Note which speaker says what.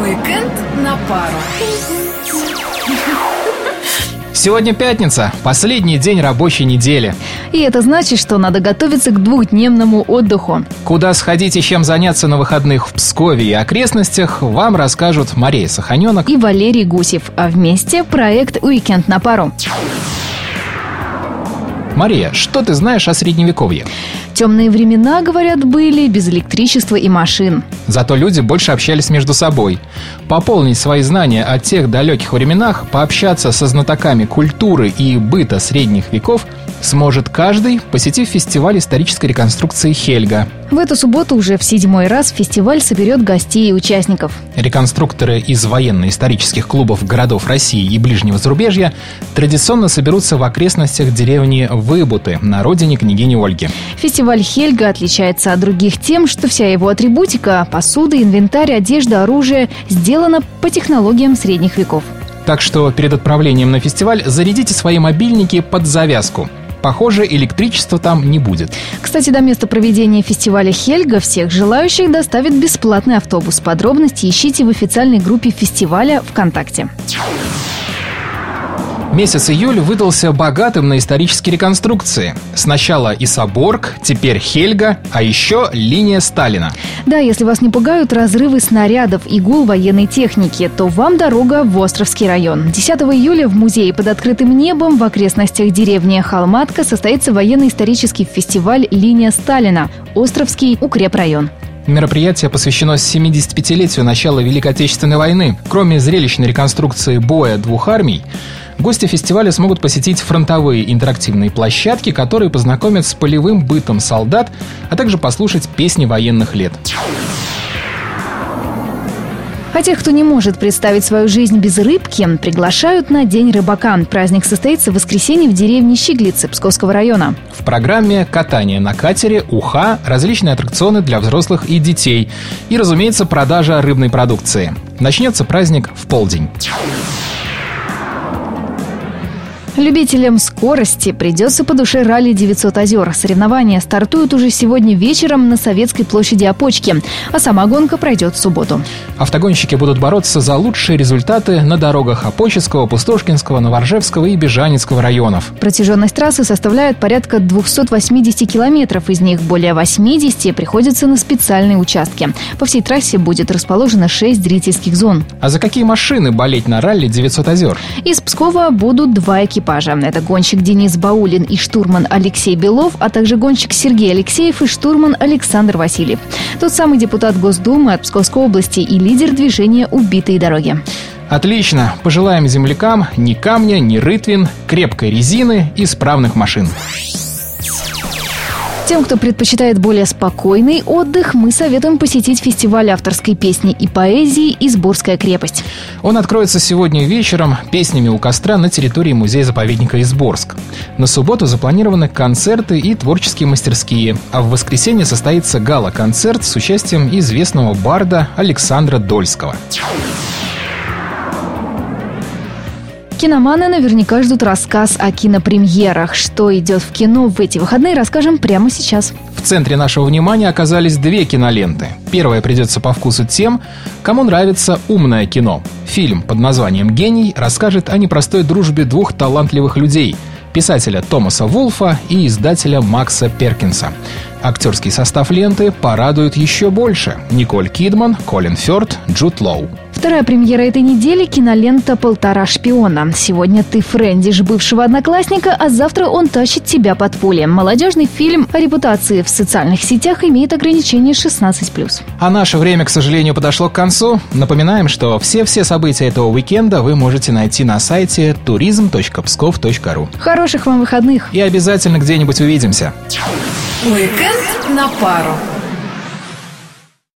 Speaker 1: Уикенд на пару.
Speaker 2: Сегодня пятница, последний день рабочей недели.
Speaker 3: И это значит, что надо готовиться к двухдневному отдыху.
Speaker 2: Куда сходить и чем заняться на выходных в Пскове и окрестностях, вам расскажут Мария Саханенок
Speaker 3: И Валерий Гусев. А вместе проект «Уикенд на пару».
Speaker 2: Мария, что ты знаешь о Средневековье?
Speaker 3: Темные времена, говорят, были без электричества и машин.
Speaker 2: Зато люди больше общались между собой. Пополнить свои знания о тех далеких временах, пообщаться со знатоками культуры и быта средних веков сможет каждый, посетив фестиваль исторической реконструкции «Хельга».
Speaker 3: В эту субботу уже в седьмой раз фестиваль соберет гостей и участников.
Speaker 2: Реконструкторы из военно-исторических клубов городов России и ближнего зарубежья традиционно соберутся в окрестностях деревни Выбуты на родине княгини Ольги.
Speaker 3: Фестиваль Хельга отличается от других тем, что вся его атрибутика – посуда, инвентарь, одежда, оружие – сделана по технологиям средних веков.
Speaker 2: Так что перед отправлением на фестиваль зарядите свои мобильники под завязку. Похоже, электричества там не будет.
Speaker 3: Кстати, до места проведения фестиваля Хельга всех желающих доставит бесплатный автобус. Подробности ищите в официальной группе фестиваля ВКонтакте.
Speaker 2: Месяц июль выдался богатым на исторические реконструкции. Сначала Исаборг, теперь Хельга, а еще линия Сталина.
Speaker 3: Да, если вас не пугают разрывы снарядов и гул военной техники, то вам дорога в Островский район. 10 июля в музее под открытым небом в окрестностях деревни Халматка состоится военно-исторический фестиваль «Линия Сталина» Островский укрепрайон.
Speaker 2: Мероприятие посвящено 75-летию начала Великой Отечественной войны. Кроме зрелищной реконструкции боя двух армий, гости фестиваля смогут посетить фронтовые интерактивные площадки, которые познакомят с полевым бытом солдат, а также послушать песни военных лет.
Speaker 3: А тех, кто не может представить свою жизнь без рыбки, приглашают на День рыбака. Праздник состоится в воскресенье в деревне Щиглицы Псковского района.
Speaker 2: В программе катание на катере, уха, различные аттракционы для взрослых и детей и, разумеется, продажа рыбной продукции. Начнется праздник в полдень.
Speaker 3: Любителям скорости придется по душе ралли 900 озер. Соревнования стартуют уже сегодня вечером на Советской площади Опочки, а сама гонка пройдет в субботу.
Speaker 2: Автогонщики будут бороться за лучшие результаты на дорогах Опоческого, Пустошкинского, Новоржевского и Бежанецкого районов.
Speaker 3: Протяженность трассы составляет порядка 280 километров, из них более 80 приходится на специальные участки. По всей трассе будет расположено 6 зрительских зон.
Speaker 2: А за какие машины болеть на ралли 900 озер?
Speaker 3: Из Пскова будут два экипажа. Это гонщик Денис Баулин и штурман Алексей Белов, а также гонщик Сергей Алексеев и штурман Александр Васильев. Тот самый депутат Госдумы от Псковской области и лидер движения «Убитые дороги».
Speaker 2: Отлично. Пожелаем землякам ни камня, ни рытвин, крепкой резины и справных машин.
Speaker 3: Тем, кто предпочитает более спокойный отдых, мы советуем посетить фестиваль авторской песни и поэзии «Изборская крепость».
Speaker 2: Он откроется сегодня вечером песнями у костра на территории музея-заповедника Изборск. На субботу запланированы концерты и творческие мастерские, а в воскресенье состоится гала-концерт с участием известного барда Александра Дольского.
Speaker 3: Киноманы наверняка ждут рассказ о кинопремьерах. Что идет в кино в эти выходные, расскажем прямо сейчас.
Speaker 2: В центре нашего внимания оказались две киноленты. Первая придется по вкусу тем, кому нравится умное кино. Фильм под названием «Гений» расскажет о непростой дружбе двух талантливых людей – писателя Томаса Вулфа и издателя Макса Перкинса. Актерский состав ленты порадует еще больше. Николь Кидман, Колин Фёрд, Джуд Лоу.
Speaker 3: Вторая премьера этой недели – кинолента «Полтора шпиона». Сегодня ты френдишь бывшего одноклассника, а завтра он тащит тебя под пули. Молодежный фильм о репутации в социальных сетях имеет ограничение 16+.
Speaker 2: А наше время, к сожалению, подошло к концу. Напоминаем, что все-все события этого уикенда вы можете найти на сайте turism.pskov.ru.
Speaker 3: Хороших вам выходных!
Speaker 2: И обязательно где-нибудь увидимся.
Speaker 1: Уикенд на пару.